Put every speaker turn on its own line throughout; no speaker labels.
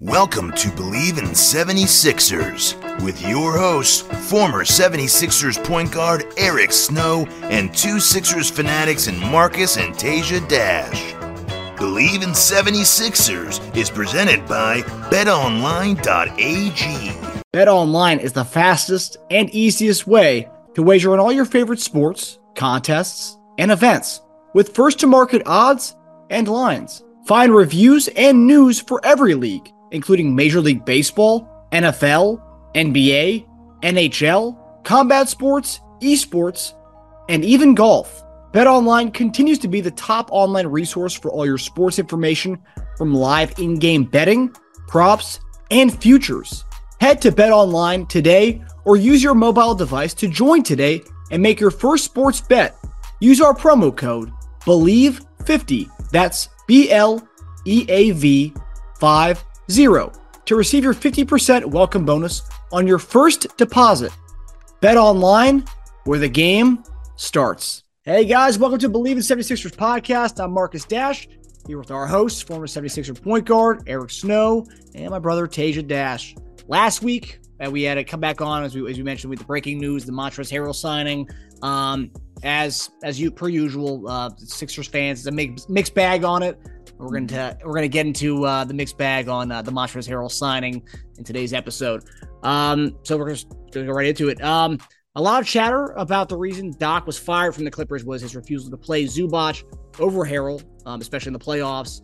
Welcome to Bleav in 76ers with your hosts, former 76ers point guard Eric Snow and two Sixers fanatics in Marcus and Tasia Dash. Bleav in 76ers is presented by betonline.ag.
BetOnline is the fastest and easiest way to wager on all your favorite sports, contests, and events with first to market odds and lines. Find reviews and news for every league including Major League Baseball, NFL, NBA, NHL, combat sports, esports, and even golf. BetOnline continues to be the top online resource for all your sports information from live in-game betting, props, and futures. Head to BetOnline today or use your mobile device to join today and make your first sports bet. Use our promo code BLEAV50. That's B L E A V 5 zero to receive your 50% welcome bonus on your first deposit. Bet online where the game starts. Hey guys, welcome to Bleav in 76ers podcast. I'm Marcus Dash here with our host, former 76er point guard Eric Snow, and my brother Tasia Dash. Last week, uh, we had to come back on as we, as we mentioned with the breaking news, the Montrezl Harrell signing. Um, as as you per usual, uh, Sixers fans, it's a mix, mixed bag on it. We're going to we're going to get into uh, the mixed bag on uh, the Montrezl Harrell signing in today's episode. Um, so we're just going to go right into it. Um, a lot of chatter about the reason Doc was fired from the Clippers was his refusal to play Zubac over Harrell, um, especially in the playoffs.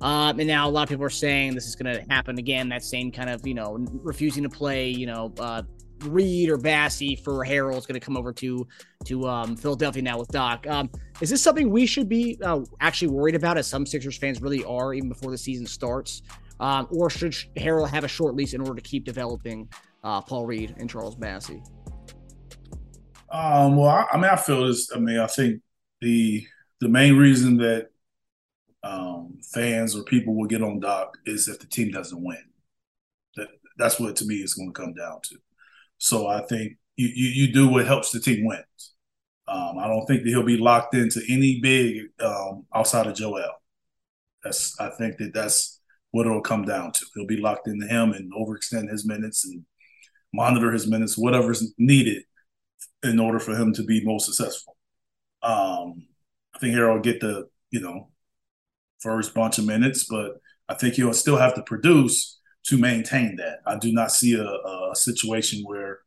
Um, and now a lot of people are saying this is going to happen again. That same kind of you know refusing to play you know uh, Reed or Bassey for Harrell is going to come over to to um, Philadelphia now with Doc. Um, is this something we should be uh, actually worried about, as some Sixers fans really are, even before the season starts? Um, or should Harrell have a short lease in order to keep developing uh, Paul Reed and Charles Bassey?
Um, well, I, I, mean, I feel this. I mean, I think the the main reason that um, fans or people will get on Doc is if the team doesn't win. That that's what to me is going to come down to. So I think you, you, you do what helps the team win. Um, I don't think that he'll be locked into any big um, outside of Joel. That's I think that that's what it'll come down to. He'll be locked into him and overextend his minutes and monitor his minutes, whatever's needed in order for him to be most successful. Um, I think Harrell will get the you know first bunch of minutes, but I think he'll still have to produce to maintain that. I do not see a, a situation where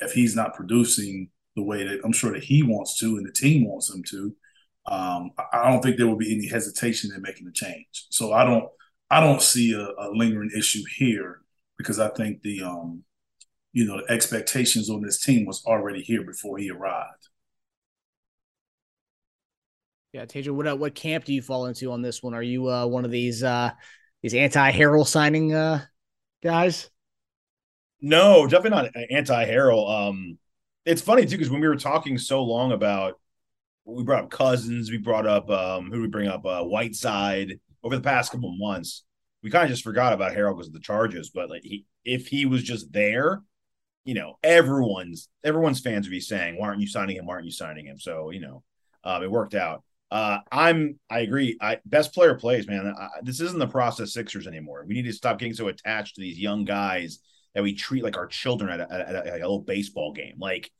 if he's not producing the way that I'm sure that he wants to and the team wants him to, um, I don't think there will be any hesitation in making a change. So I don't I don't see a, a lingering issue here because I think the um, you know the expectations on this team was already here before he arrived.
Yeah, Tasia, what what camp do you fall into on this one? Are you uh, one of these uh, these anti Harrell signing uh, guys?
No, definitely not anti Harrell. Um, it's funny too because when we were talking so long about, we brought up Cousins, we brought up um, who we bring up uh, Whiteside over the past couple months. We kind of just forgot about Harrell because of the charges, but like he, if he was just there, you know, everyone's everyone's fans would be saying, "Why aren't you signing him? Why aren't you signing him?" So you know, um, it worked out. Uh, I'm I agree. I best player plays, man. I, this isn't the process Sixers anymore. We need to stop getting so attached to these young guys that we treat like our children at a, at a, at a little baseball game. Like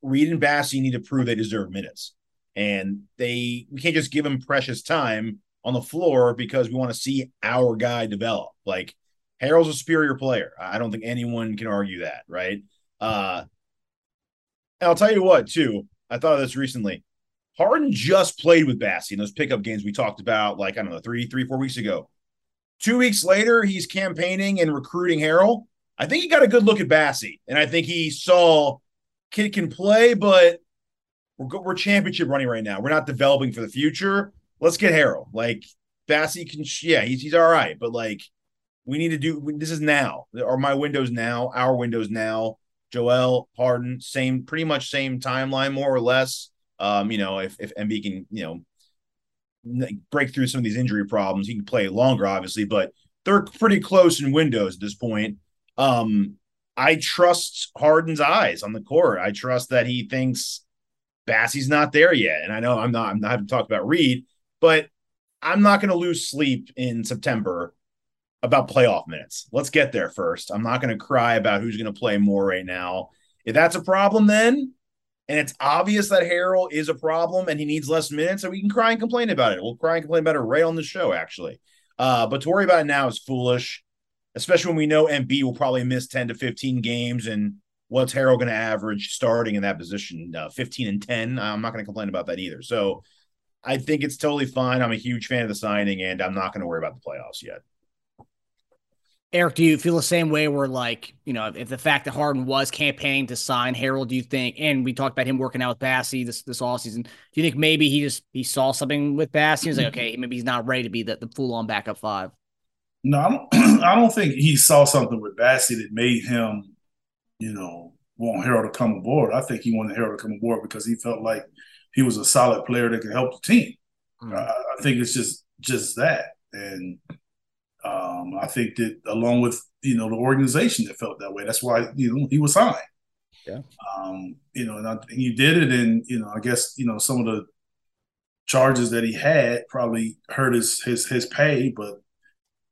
Reed and Bassey need to prove they deserve minutes, and they we can't just give them precious time on the floor because we want to see our guy develop. Like Harrell's a superior player. I don't think anyone can argue that, right? Uh, and I'll tell you what, too. I thought of this recently. Harden just played with Bassey in those pickup games we talked about, like I don't know, three, three, four weeks ago. Two weeks later, he's campaigning and recruiting Harrell. I think he got a good look at Bassey, and I think he saw kid can play, but we're we're championship running right now. We're not developing for the future. Let's get Harrell. Like Bassey can, yeah, he's he's all right, but like we need to do this is now. Are my windows now, our windows now. Joel Harden, same, pretty much same timeline, more or less. Um, you know, if if Embiid can, you know, break through some of these injury problems, he can play longer, obviously, but they're pretty close in windows at this point. Um, I trust Harden's eyes on the court. I trust that he thinks Bassey's not there yet. And I know I'm not, I'm not having to talk about Reed, but I'm not going to lose sleep in September about playoff minutes. Let's get there first. I'm not going to cry about who's going to play more right now. If that's a problem, then and it's obvious that Harrell is a problem and he needs less minutes, and we can cry and complain about it. We'll cry and complain about it right on the show, actually. Uh, but to worry about it now is foolish, especially when we know Embiid will probably miss 10 to 15 games. And what's Harrell going to average starting in that position? Uh, 15 and 10. I'm not going to complain about that either. So I think it's totally fine. I'm a huge fan of the signing, and I'm not going to worry about the playoffs yet.
Eric, do you feel the same way where like, you know, if the fact that Harden was campaigning to sign Harrell, do you think and we talked about him working out with Bassey this this all season, do you think maybe he just he saw something with Bassey? He's like, okay, maybe he's not ready to be the, the full on backup five.
No, I don't I don't think he saw something with Bassey that made him, you know, want Harrell to come aboard. I think he wanted Harrell to come aboard because he felt like he was a solid player that could help the team. Mm-hmm. I, I think it's just just that. And um, I think that along with you know the organization that felt that way, that's why you know he was signed.
Yeah.
Um, you know, and I, he did it, and you know, I guess you know some of the charges that he had probably hurt his his his pay, but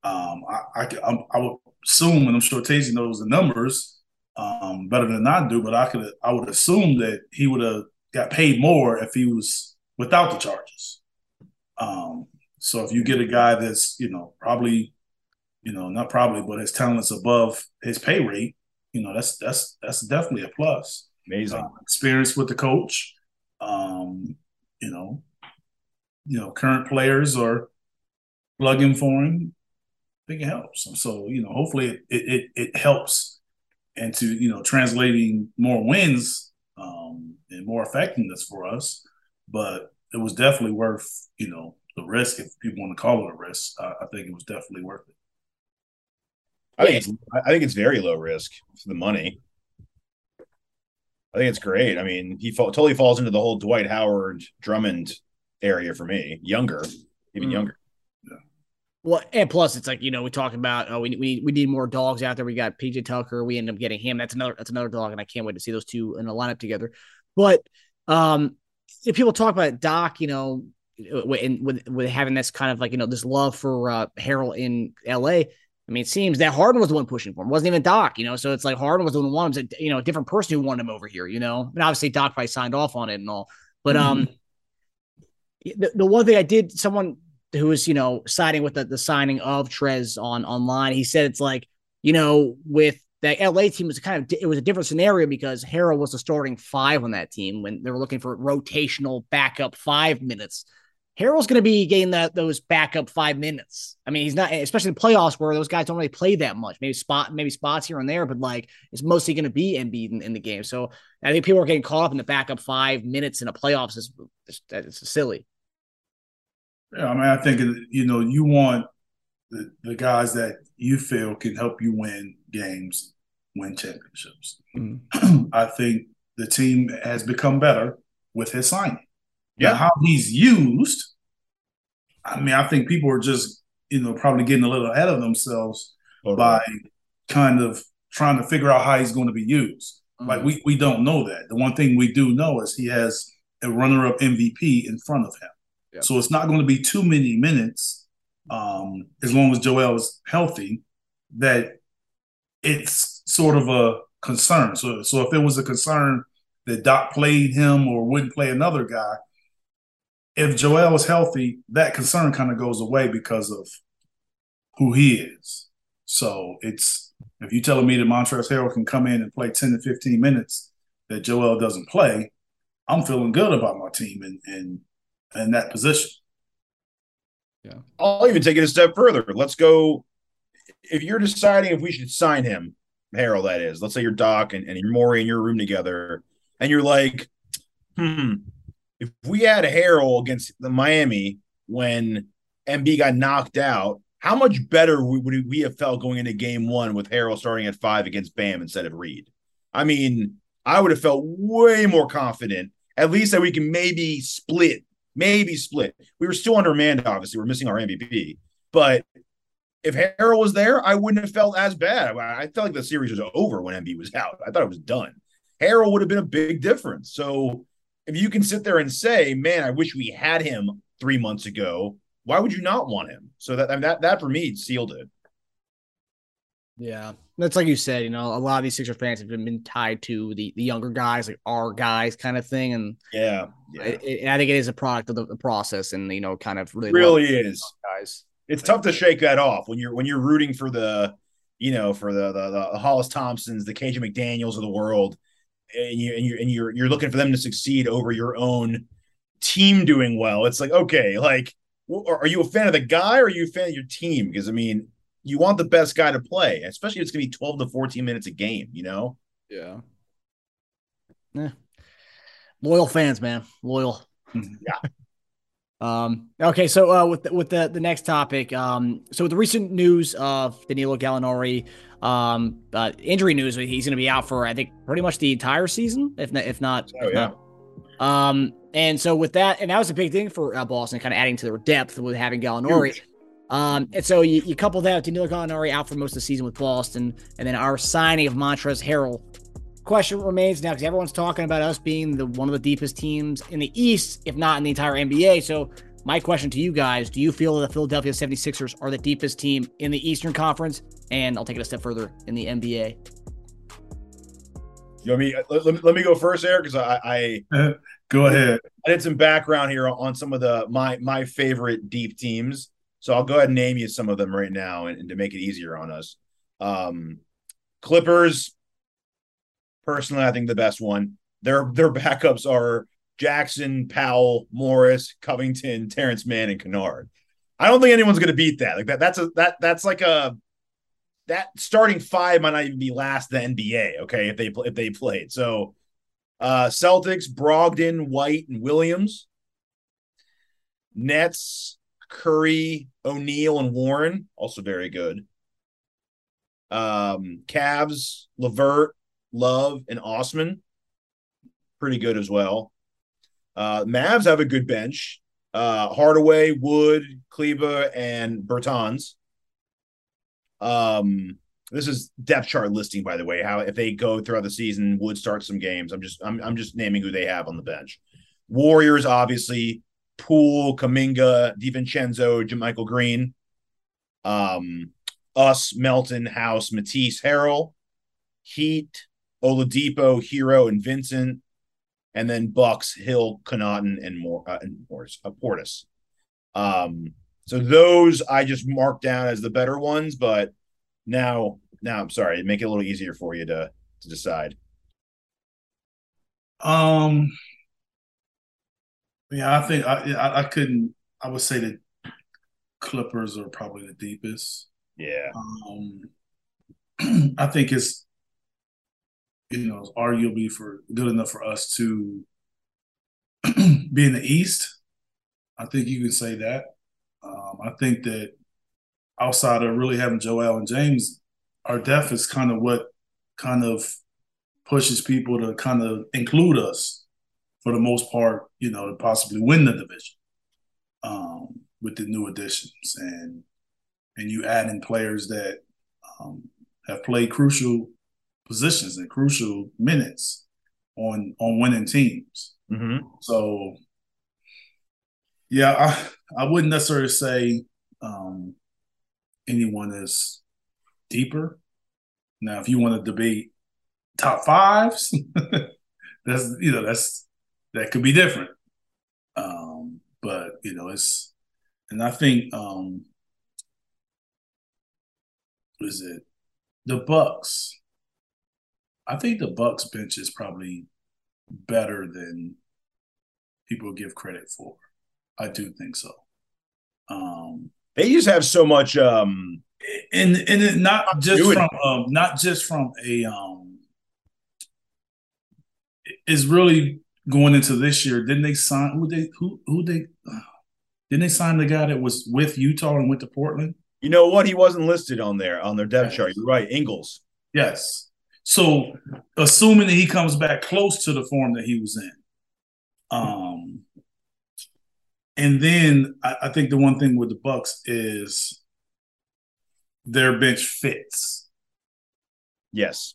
um, I, I, I would assume, and I'm sure Tasia knows the numbers um, better than I do, but I could I would assume that he would have got paid more if he was without the charges. Um, so if you get a guy that's you know probably you know, not probably, but his talent's above his pay rate, you know, that's that's that's definitely a plus.
Amazing uh,
experience with the coach. Um, you know, you know, current players are plugging for him. I think it helps. So you know, hopefully it it it helps into you know translating more wins um, and more effectiveness for us. But it was definitely worth you know the risk if people want to call it a risk. I, I think it was definitely worth it.
I think it's I think it's very low risk for the money. I think it's great. I mean, he fall, totally falls into the whole Dwight Howard Drummond area for me. Younger, even mm. younger.
Yeah. Well, and plus, it's like you know we talked about oh we we need we need more dogs out there. We got PJ Tucker. We end up getting him. That's another that's another dog, and I can't wait to see those two in a lineup together. But um, if people talk about Doc, you know, with with, with having this kind of like you know this love for uh, Harrell in L.A I mean, it seems that Harden was the one pushing for him. It wasn't even Doc, you know. So it's like Harden was the one who wanted him. You know, a different person who wanted him over here. You know, and obviously Doc probably signed off on it and all. But mm-hmm. um, the, the one thing I did, someone who was you know siding with the, the signing of Trez on online, he said it's like you know with the LA team was kind of it was a different scenario because Harrell was the starting five on that team when they were looking for rotational backup five minutes. Harrell's going to be getting that those backup five minutes. I mean, he's not, especially the playoffs where those guys don't really play that much. Maybe spot, maybe spots here and there, but like it's mostly going to be Embiid in, in, the game. So I think people are getting caught up in the backup five minutes in a playoffs. Is it's silly.
Yeah, I mean, I think you know you want the, the guys that you feel can help you win games, win championships. Mm-hmm. I think the team has become better with his signing. Yeah, how he's used. I mean, I think people are just you know probably getting a little ahead of themselves okay. by kind of trying to figure out how he's going to be used. Mm-hmm. Like we we don't know that. The one thing we do know is he has a runner-up MVP in front of him. So it's not going to be too many minutes um, as long as Joel is healthy. That it's sort of a concern. So so if it was a concern that Doc played him or wouldn't play another guy, if Joel is healthy, that concern kind of goes away because of who he is. So it's if you're telling me that Montrezl Harrell can come in and play 10 to 15 minutes that Joel doesn't play, I'm feeling good about my team in in, in that position.
Yeah. I'll even take it a step further. Let's go. If you're deciding if we should sign him, Harrell, that is, let's say you're Doc and, and you're Morey in your room together, and you're like, hmm, if we had Harrell against the Miami when Embiid got knocked out, how much better would we have felt going into game one with Harrell starting at five against Bam instead of Reed? I mean, I would have felt way more confident, at least that we can maybe split, maybe split. We were still undermanned, obviously. We're missing our MVP. But if Harrell was there, I wouldn't have felt as bad. I felt like the series was over when Embiid was out. I thought it was done. Harrell would have been a big difference. So if you can sit there and say, man, I wish we had him three months ago, why would you not want him? So that I mean, that that for me sealed it.
Yeah, that's like you said. You know, a lot of these Sixer fans have been tied to the the younger guys, like our guys, kind of thing. And
yeah, yeah.
It, it, I think it is a product of the, the, process, and you know, kind of really
really is. Guys, it's tough to shake that off when you're when you're rooting for the, you know, for the the, the Hollis Thompsons, the KJ McDaniels of the world, and you and you and you're you're looking for them to succeed over your own team doing well. It's like okay, like are you a fan of the guy or are you a fan of your team? Because I mean, you want the best guy to play, especially if it's gonna be 12 to 14 minutes a game, you know?
Yeah. Yeah. Loyal fans, man. Loyal.
yeah.
Um, okay, so uh, with the, with the the next topic, um, so with the recent news of Danilo Gallinari, um, uh, injury news, he's going to be out for I think pretty much the entire season, if not, if not,
oh,
if
yeah.
Not. Um, and so with that, and that was a big thing for uh, Boston, kind of adding to their depth with having Gallinari. Huge. Um, and so you, you couple that with Danilo Gallinari out for most of the season with Boston, and then our signing of Montrezl Harrell. Question remains now because everyone's talking about us being the one of the deepest teams in the East, if not in the entire NBA. So my question to you guys, do you feel that the Philadelphia 76ers are the deepest team in the Eastern Conference? And I'll take it a step further in the NBA.
You want me? Let, let, let me go first, Eric, because I,
I go ahead.
I did some background here on some of the my my favorite deep teams. So I'll go ahead and name you some of them right now, and, and to make it easier on us. Um, Clippers, personally, I think the best one. Their their backups are Jackson, Powell, Morris, Covington, Terance Mann, and Kennard. I don't think anyone's going to beat that. Like that. That's a that that's like a that starting five might not even be last the NBA. Okay, if they if they played. So, uh Celtics, Brogdon, White, and Williams. Nets, Curry, O'Neale, and Warren, also very good. Um, Cavs, Levert, Love, and Osman, pretty good as well. Uh, Mavs have a good bench. Uh, Hardaway, Wood, Kleber, and Bertans. Um, this is depth chart listing, by the way. How if they go throughout the season, Wood starts some games. I'm just I'm I'm just naming who they have on the bench. Warriors, obviously, Poole, Kuminga, DiVincenzo, JaMychal Green. Um, us, Melton, House, Matisse, Harrell, Heat, Oladipo, Herro, and Vincent, and then Bucks, Hill, Connaughton, and more uh, and Morris, uh, Portis. Um, so those I just marked down as the better ones, but now now I'm sorry, make it a little easier for you to to decide.
Um yeah, I think I, I, I couldn't. I would say that Clippers are probably the deepest.
Yeah.
Um, I think it's you know arguably for good enough for us to be in the East. I think you can say that. Um, I think that outside of really having Joel and James, our depth is kind of what kind of pushes people to kind of include us for the most part, you know, to possibly win the division um, with the new additions and and you add in players that um, have played crucial positions and crucial minutes on on winning teams.
Mm-hmm.
So, yeah, I I wouldn't necessarily say um, anyone is deeper. Now, if you want to debate top fives, that's you know that's that could be different. Um, but you know, it's and I think um is it? The Bucks. I think the Bucks bench is probably better than people give credit for. I do think so. Um,
they just have so much um
and and it not just from um, not just from a um is really going into this year. Didn't they sign who they who who they uh, didn't they sign the guy that was with Utah and went to Portland?
You know what? He wasn't listed on there on their depth yes. chart. You're right, Ingles.
Yes. So assuming that he comes back close to the form that he was in. Um and then I, I think the one thing with the Bucks is their bench fits.
Yes.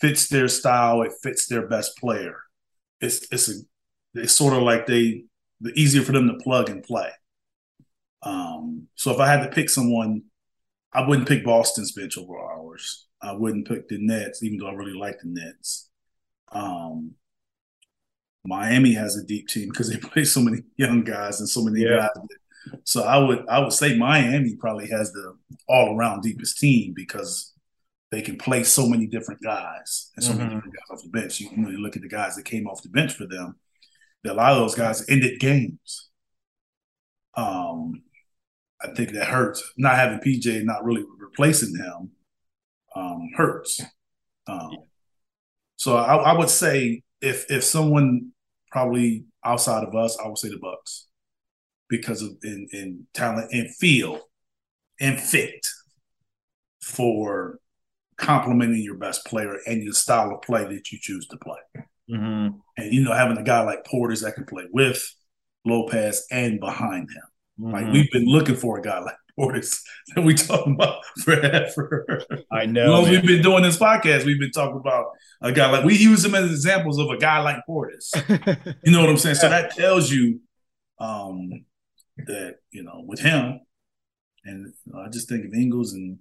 Fits their style, it fits their best player. It's it's a it's sort of like they the easier for them to plug and play. Um, so if I had to pick someone, I wouldn't pick Boston's bench over ours. I wouldn't pick the Nets, even though I really like the Nets. Um, Miami has a deep team because they play so many young guys and so many yeah. guys. So I would I would say Miami probably has the all around deepest team because they can play so many different guys and so mm-hmm. many different guys off the bench. You, you look at the guys that came off the bench for them. A lot of those guys ended games. Um, I think that hurts. Not having PJ, not really replacing him, um, hurts. Um, so I, I, would say if if someone probably outside of us, I would say the Bucks because of in, in talent and feel and fit for complementing your best player and your style of play that you choose to play.
Mm-hmm.
And you know, having a guy like Portis that can play with Lopez and behind him. Mm-hmm. Like we've been looking for a guy like Portis that we talking about forever.
I know.
we've been doing this podcast, we've been talking about a guy like we use him as examples of a guy like Portis. you know what I'm saying? So that tells you um, that you know with him, and you know, I just think of Ingles and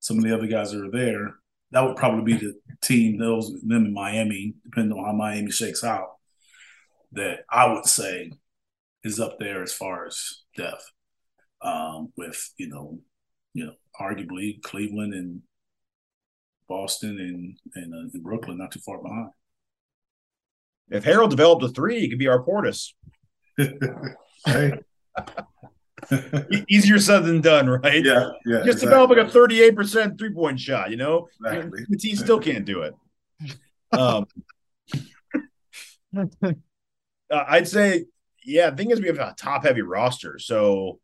some of the other guys that are there. That would probably be the team, those them in Miami, depending on how Miami shakes out. That I would say is up there as far as depth, um, with you know, you know, arguably Cleveland and Boston and and, uh, and Brooklyn not too far behind.
If Harrell developed a three, he could be our Portis. Easier said than done, right?
Yeah, yeah.
Just exactly. developing a 38% three point shot, you know? Exactly. The team still can't do it. Um, uh, I'd say, yeah, the thing is, we have a top heavy roster. So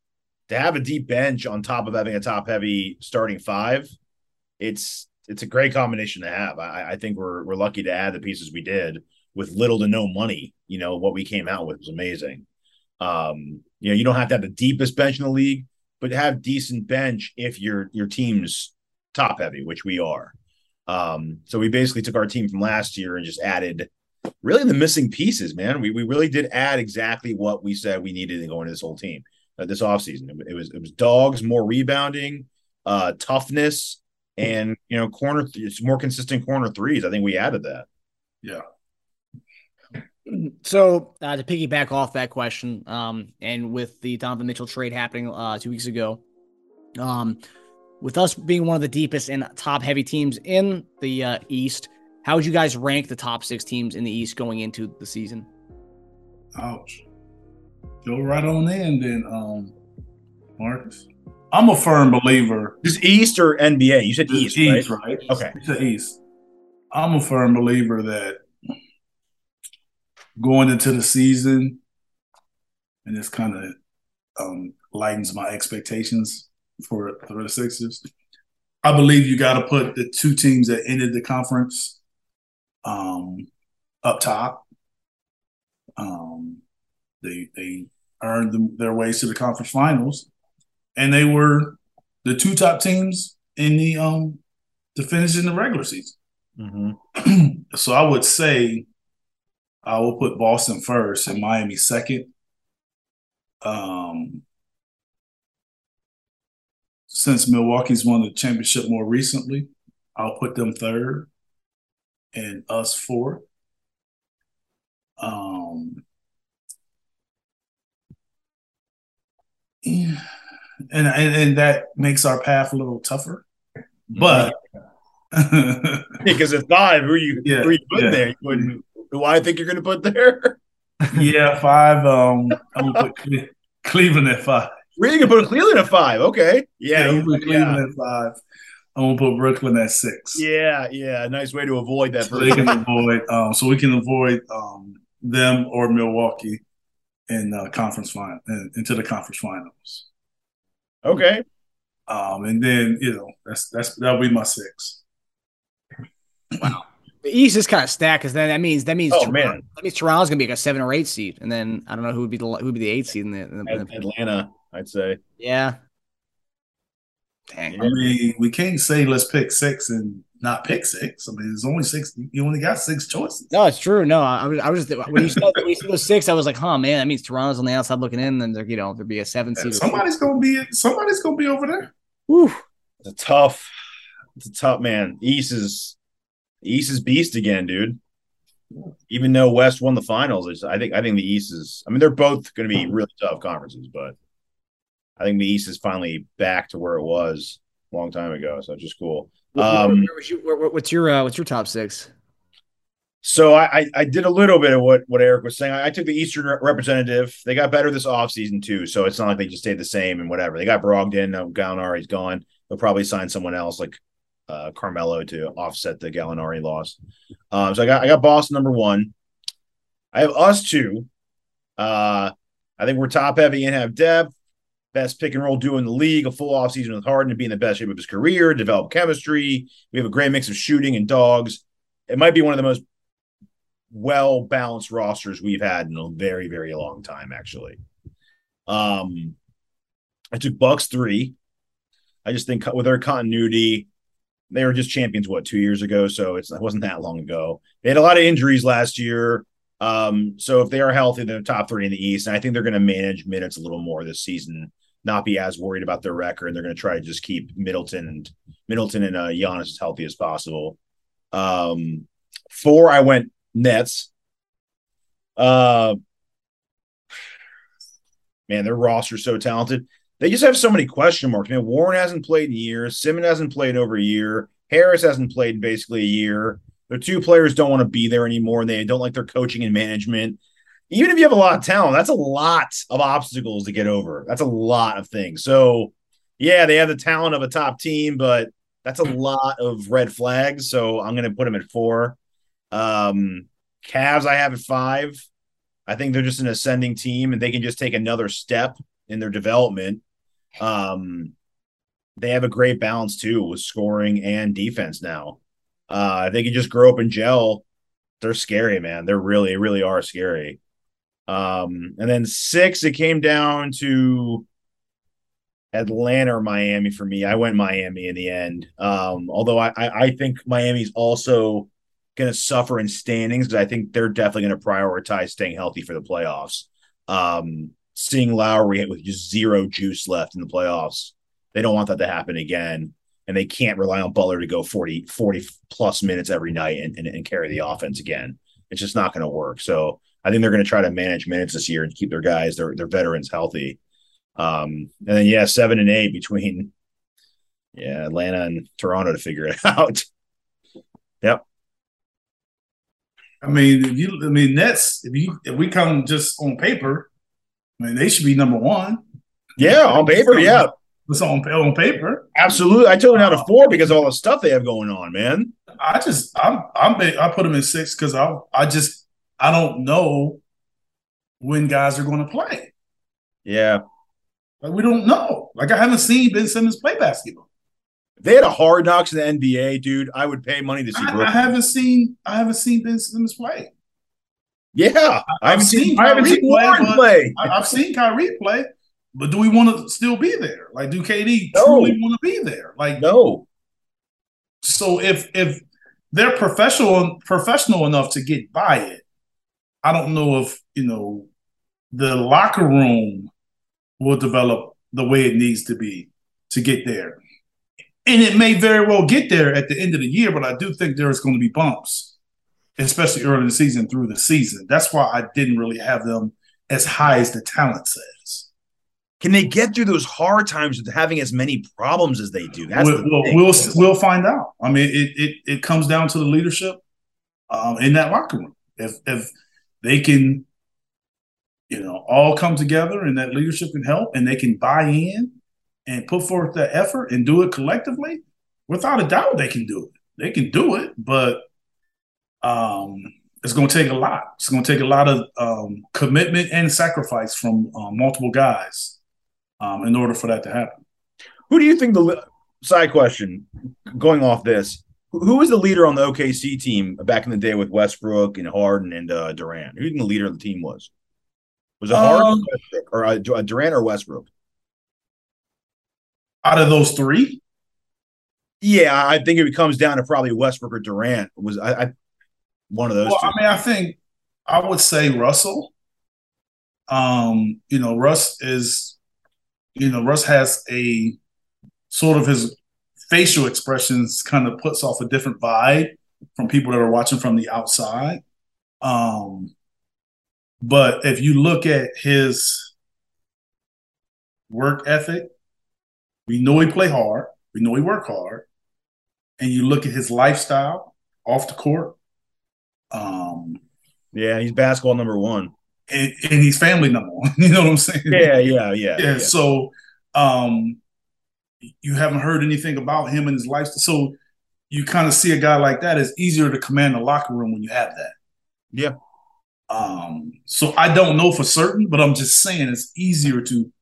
to have a deep bench on top of having a top heavy starting five, it's it's a great combination to have. I, I think we're we're lucky to add the pieces we did with little to no money. You know, what we came out with was amazing. Um, you know, you don't have to have the deepest bench in the league, but have decent bench if your your team's top heavy, which we are. Um, so we basically took our team from last year and just added really the missing pieces, man. We we really did add exactly what we said we needed to go into this whole team uh, this offseason. It, it was it was dogs, more rebounding, uh, toughness, and you know, corner th- it's more consistent corner threes. I think we added that.
Yeah.
So uh, to piggyback off that question, um, and with the Donovan Mitchell trade happening uh, two weeks ago, um, with us being one of the deepest and top heavy teams in the uh, East, how would you guys rank the top six teams in the East going into the season?
Ouch. Go right on in then, um, Marcus. I'm a firm believer.
Just East or NBA? You said East,
East,
right?
right?
Okay.
You said East. I'm a firm believer that going into the season, and this kind of um, lightens my expectations for, for the Sixers. I believe you got to put the two teams that ended the conference um, up top. Um, they they earned them, their ways to the conference finals, and they were the two top teams in the um to finish in the regular season.
Mm-hmm.
so I would say I will put Boston first and Miami second. Um, since Milwaukee's won the championship more recently, I'll put them third and us fourth. Um, and, and and that makes our path a little tougher, but
because if not, who you yeah, who you put yeah. there? You wouldn't who I think you're going to put there.
yeah, five. Um, I'm gonna put Cle- Cleveland at five.
Really, can put Cleveland at five. Okay,
Yeah,
yeah,
I'm
yeah,
Cleveland at five. I'm gonna put Brooklyn at six.
yeah, yeah. Nice way to avoid that.
So they can avoid. Um, so we can avoid um, them or Milwaukee in uh, conference final into the conference finals.
Okay,
Um, and then you know that's that's that'll be my six. Wow.
The East is kind of stacked because then that means that means
Oh,
Toronto,
man.
that means Toronto's gonna be like a seven or eight seed, and then I don't know who would be the who would be the eight seed in the, in the, in the
Atlanta, I'd say.
yeah. Dang.
Yeah.
I mean, we can't say let's pick six and not pick six. I mean, there's only six. You only got six choices.
No, it's true. No, I was I was just when you said when you said those six, I was like, huh, man, that means Toronto's on the outside looking in, and there you know there'd be a seven seed. or
Somebody's gonna be somebody's gonna be over there.
Whew.
It's a tough. It's a tough man. East is East is beast again, dude. Even though West won the finals, I think I think the East is. I mean, they're both going to be really tough conferences, but I think the East is finally back to where it was a long time ago. So it's just cool. Um,
Where was you- where- where- what's your uh, what's your top six?
So I, I I did a little bit of what what Eric was saying. I, took the Eastern re- representative. They got better this offseason too. So it's not like they just stayed the same and whatever. They got Brogdon. Uh, Gallinari's gone. They'll probably sign someone else like uh, Carmelo to offset the Gallinari loss. Um, so I got I got Boston number one. I have us two. Uh, I think we're top heavy and have depth. Best pick and roll duo in the league. A full offseason with Harden to be in the best shape of his career. Develop chemistry. We have a great mix of shooting and dogs. It might be one of the most well balanced rosters we've had in a very very long time actually um i took bucks three i just think with their continuity they were just champions what two years ago so it's it wasn't that long ago they had a lot of injuries last year um so if they are healthy they're top three in the east and i think they're going to manage minutes a little more this season not be as worried about their record and they're going to try to just keep middleton and middleton and uh Giannis as healthy as possible um four i went Nets. Uh, man, their roster's so talented. They just have so many question marks. Man, Warren hasn't played in years. Simmons hasn't played over a year. Harris hasn't played basically a year. Their two players don't want to be there anymore, and they don't like their coaching and management. Even if you have a lot of talent, that's a lot of obstacles to get over. That's a lot of things. So, yeah, they have the talent of a top team, but that's a lot of red flags. So I'm going to put them at four. Um, Cavs, I have at five. I think they're just an ascending team and they can just take another step in their development. Um, they have a great balance too with scoring and defense now. Uh, they can just grow up and gel, they're scary, man. They're really, really are scary. Um, and then six, it came down to Atlanta or Miami for me. I went Miami in the end. Um, although I, I, I think Miami's also going to suffer in standings because I think they're definitely going to prioritize staying healthy for the playoffs. Um, seeing Lowry with just zero juice left in the playoffs, they don't want that to happen again. And they can't rely on Butler to go 40, 40 plus minutes every night and, and, and carry the offense again. It's just not going to work. So I think they're going to try to manage minutes this year and keep their guys, their, their veterans healthy. Um, and then, yeah, seven and eight between, yeah, Atlanta and Toronto to figure it out. yep.
I mean, if you, I mean, Nets. If you, if we come just on paper, I mean, they should be number one.
Yeah, on paper, yeah,
It's on on paper.
absolutely. I took them down to four because of all the stuff they have going on, man.
I just, I'm, I'm, I put them in six because I, I just, I don't know when guys are going to play.
Yeah,
Like we don't know. Like I haven't seen Ben Simmons play basketball.
if they had a hard knocks in the NBA, dude, I would pay money to see.
I, I haven't seen, I haven't seen Ben Simmons play.
yeah, I haven't
I've
seen.
seen
I haven't seen
play,
Warren play.
I, I've seen Kyrie play, but do we want to still be there? Like, do KD
No.
truly want to be there? Like,
No,
so if if they're professional professional enough to get by it, I don't know if you know the locker room will develop the way it needs to be to get there. And it may very well get there at the end of the year, but I do think there's going to be bumps, especially early in the season through the season. That's why I didn't really have them as high as the talent says.
can they get through those hard times with having as many problems as they do? That's
we'll, we'll, we'll we'll find out. I mean, it it, it comes down to the leadership um, in that locker room. If if they can you know, all come together and that leadership can help and they can buy in and put forth the effort and do it collectively, without a doubt they can do it. They can do it, but um, it's going to take a lot. It's going to take a lot of um, commitment and sacrifice from uh, multiple guys um, in order for that to happen.
Who do you think the side question going off this? Who was the leader on the OKC team back in the day with Westbrook and Harden and uh, Durant? Who the leader of the team was? Was it Harden
Um,
or uh, Durant or Westbrook?
Out of those three,
Yeah, I think it comes down to probably Westbrook or Durant. Was I, I one of those
well,
two?
I mean, I think I would say Russell. Um, you know, Russ is, you know, Russ has a sort of his facial expressions kind of puts off a different vibe from people that are watching from the outside. Um, but if you look at his work ethic, we know he play hard, we know he work hard, and you look at his lifestyle off the court, um,
yeah, he's basketball number one.
and, and he's family number one. You know what I'm saying?
Yeah, yeah, yeah,
yeah. So, um, you haven't heard anything about him and his life. So, you kind of see a guy like that. It's easier to command the locker room when you have that.
Yeah.
Um, so I don't know for certain, but I'm just saying it's easier to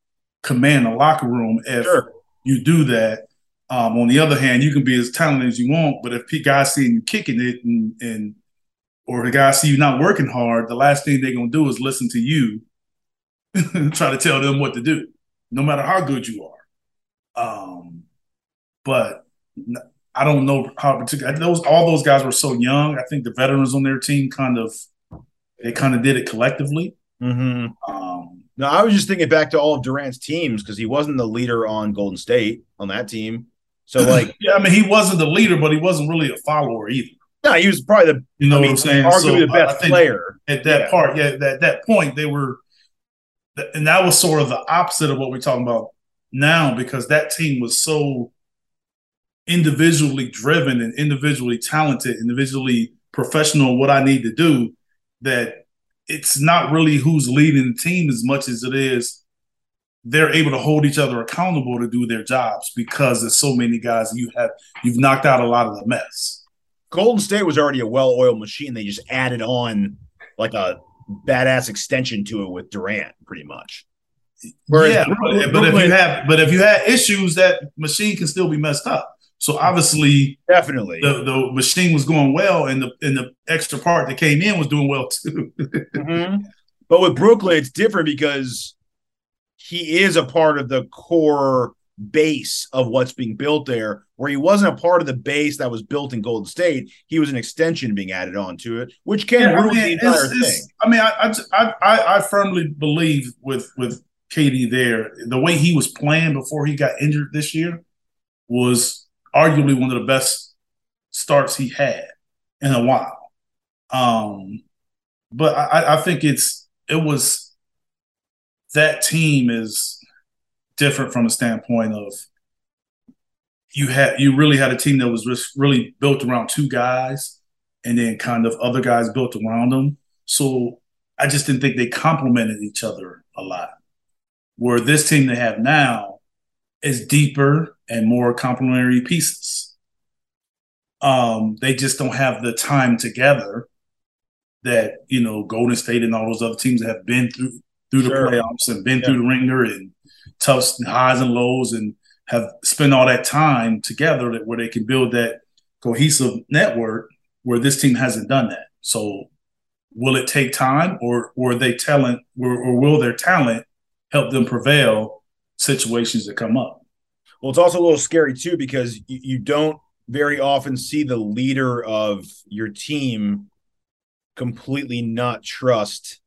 command the locker room if
Sure.
you do that. Um, on the other hand, you can be as talented as you want, but if guys seeing you kicking it and, and or the guys see you not working hard, the last thing they're gonna do is listen to you try to tell them what to do, no matter how good you are. Um, but I don't know how particular those all those guys were so young. I think the veterans on their team kind of they kind of did it collectively.
Mm-hmm.
Um,
No, I was just thinking back to all of Durant's teams because he wasn't the leader on Golden State on that team. So like,
yeah, I mean, he wasn't the leader, but he wasn't really a follower either.
no, he was probably the
You know
I mean,
what I'm saying?
arguably the
I- I
best player.
at that
Yeah.
part, yeah, that that point, they were, and that was sort of the opposite of what we're talking about now because that team was so individually driven and individually talented, individually professional. What I need to do that it's not really who's leading the team as much as it is they're able to hold each other accountable to do their jobs because there's so many guys you have you've knocked out a lot of the mess.
Golden State was already a well-oiled machine. They just added on like a badass extension to it with Durant, pretty much. Whereas
yeah,
Brooklyn-
but, if you have but if you had issues, that machine can still be messed up. So obviously
Definitely.
the, the machine was going well, and the and the extra part that came in was doing well too.
Mhm. But with Brooklyn, it's different because he is a part of the core base of what's being built there, where he wasn't a part of the base that was built in Golden State. He was an extension being added onto it, which can
Yeah, I
ruin
mean,
the entire
it's-
thing.
I mean, I, I I I firmly believe with with KD there, the way he was playing before he got injured this year was arguably one of the best starts he had in a while. Um, but I, I think it's it was that team is different from a standpoint of you had you really had a team that was just really built around two guys and then kind of other guys built around them. So I just didn't think they complemented each other a lot. Where this team they have now is deeper and more complementary pieces. Um, they just don't have the time together that you know Golden State and all those other teams that have been through through the
Sure.
playoffs and been through the ringer and tough highs and lows and have spent all that time together that where they can build that cohesive network where this team hasn't done that. So will it take time or or they talent or, or will their talent help them prevail situations that come up?
Well, it's also a little scary too because you, you don't very often see the leader of your team completely not trust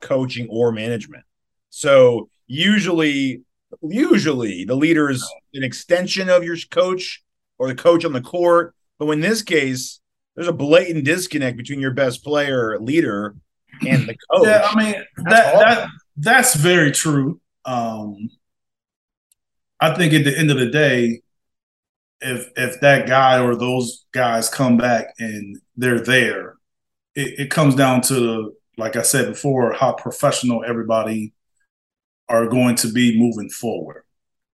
coaching or management. So usually, usually the leader is an extension of your coach or the coach on the court. But in this case, there's a blatant disconnect between your best player leader and the coach.
Yeah, I mean
That's
that
hard.
that that's very true. Um, I think at the end of the day, if if that guy or those guys come back and they're there, it, it comes down to like I said before, how professional everybody are going to be moving forward.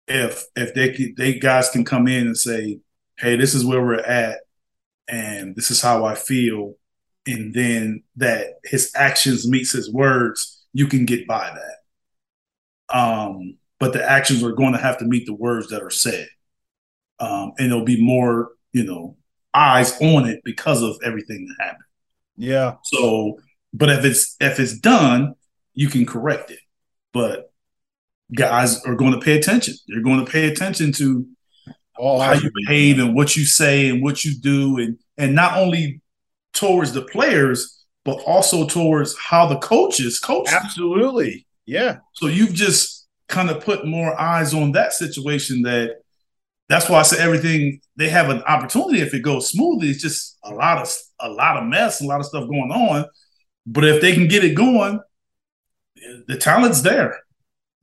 If if they they guys can come in and say, "Hey, this is where we're at, and this is how I feel," and then that his actions meets his words, you can get by that. Um, but the actions are going to have to meet the words that are said, um, and there'll be more, you know, eyes on it because of everything that happened.
Yeah.
So, but if it's if it's done, you can correct it. But guys are going to pay attention. They're going to pay attention to
Oh,
how you behave and what you say and what you do, and and not only towards the players, but also towards how the coaches coach.
Absolutely. Yeah.
So you've just kind of put more eyes on that situation. That that's why I said everything they have an opportunity if it goes smoothly. It's just a lot of a lot of mess, a lot of stuff going on. But if they can get it going, the talent's there.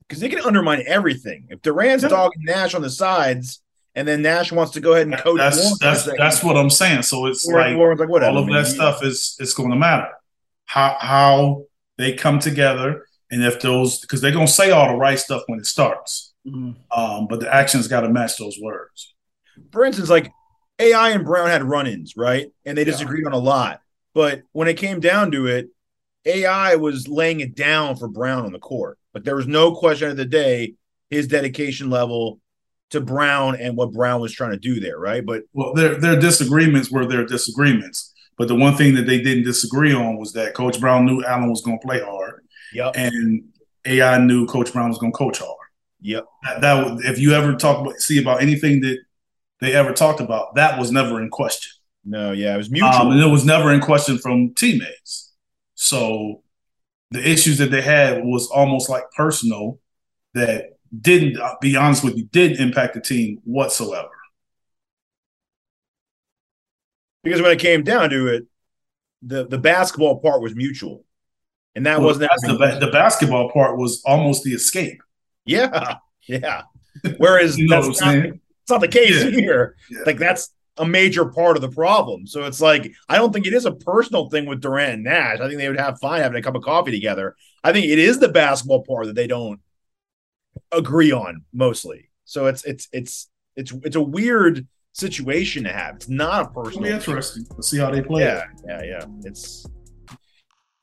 Because they can undermine everything. If Durant's
Yeah.
dogging Nash on the sides, and then Nash wants to go ahead and coach
That's
Warren
that's that's what I'm saying. So it's
Warren-
like
Warren's like, whatever.
all of
man.
that stuff is is going to matter. How how they come together, and if those because they're going to say all the right stuff when it starts,
Mhm.
um, but the actions got to match those words.
for instance, like AI and Brown had run-ins, right? And they
Yeah.
disagreed on a lot. But when it came down to it, AI was laying it down for Brown on the court. But there was no question of the day his dedication level to Brown and what Brown was trying to do there, right? But
Well, their their disagreements were their disagreements, but the one thing that they didn't disagree on was that Coach Brown knew Allen was going to play hard,
yep,
and AI knew Coach Brown was going to coach hard.
yep,
That, that was- if you ever talk about see about anything that they ever talked about, that was never in question.
no, yeah, it was mutual.
Um, and it was never in question from teammates. So the issues that they had was almost like personal that didn't, uh, be honest with you, didn't impact the team whatsoever.
because when it came down to it, the the basketball part was mutual, and that
Well,
wasn't
the, ba- the basketball part was almost the escape.
yeah, yeah. Whereas
You know
that's not, it's not the case
Yeah.
here.
Yeah.
Like that's a major part of the problem. So it's like I don't think it is a personal thing with Durant and Nash. I think they would have fun having a cup of coffee together. I think it is the basketball part that they don't agree on mostly. So it's it's it's it's it's a weird situation to have. It's not a
It'll
personal.
be
thing.
interesting to see how they play.
Yeah, yeah, yeah. It's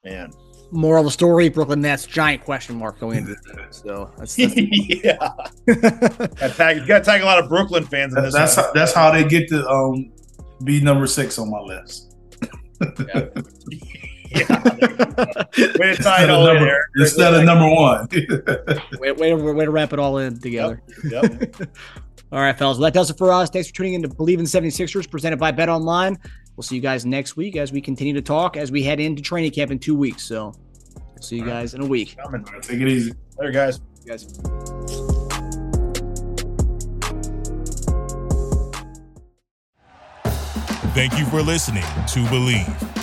man.
Moral of the story: Brooklyn Nets giant question mark going into the So that's, that's
yeah, Gotta tag, you got to tag a lot of Brooklyn fans in this.
that's how, that's how they get to um, be number six on my list.
yeah. Way to tie
Instead
it
of
all in
number,
there.
instead of number one.
way, way, to, way to wrap it all in together.
Yep.
All right, fellas. Well, that does it for us. Thanks for tuning in to Bleav in 76ers, presented by BetOnline. We'll see you guys next week as we continue to talk as we head into training camp in two weeks. So, we'll see you guys in a week.
Coming.
Take it easy.
Later, guys.
You guys.
Thank you for listening to Bleav.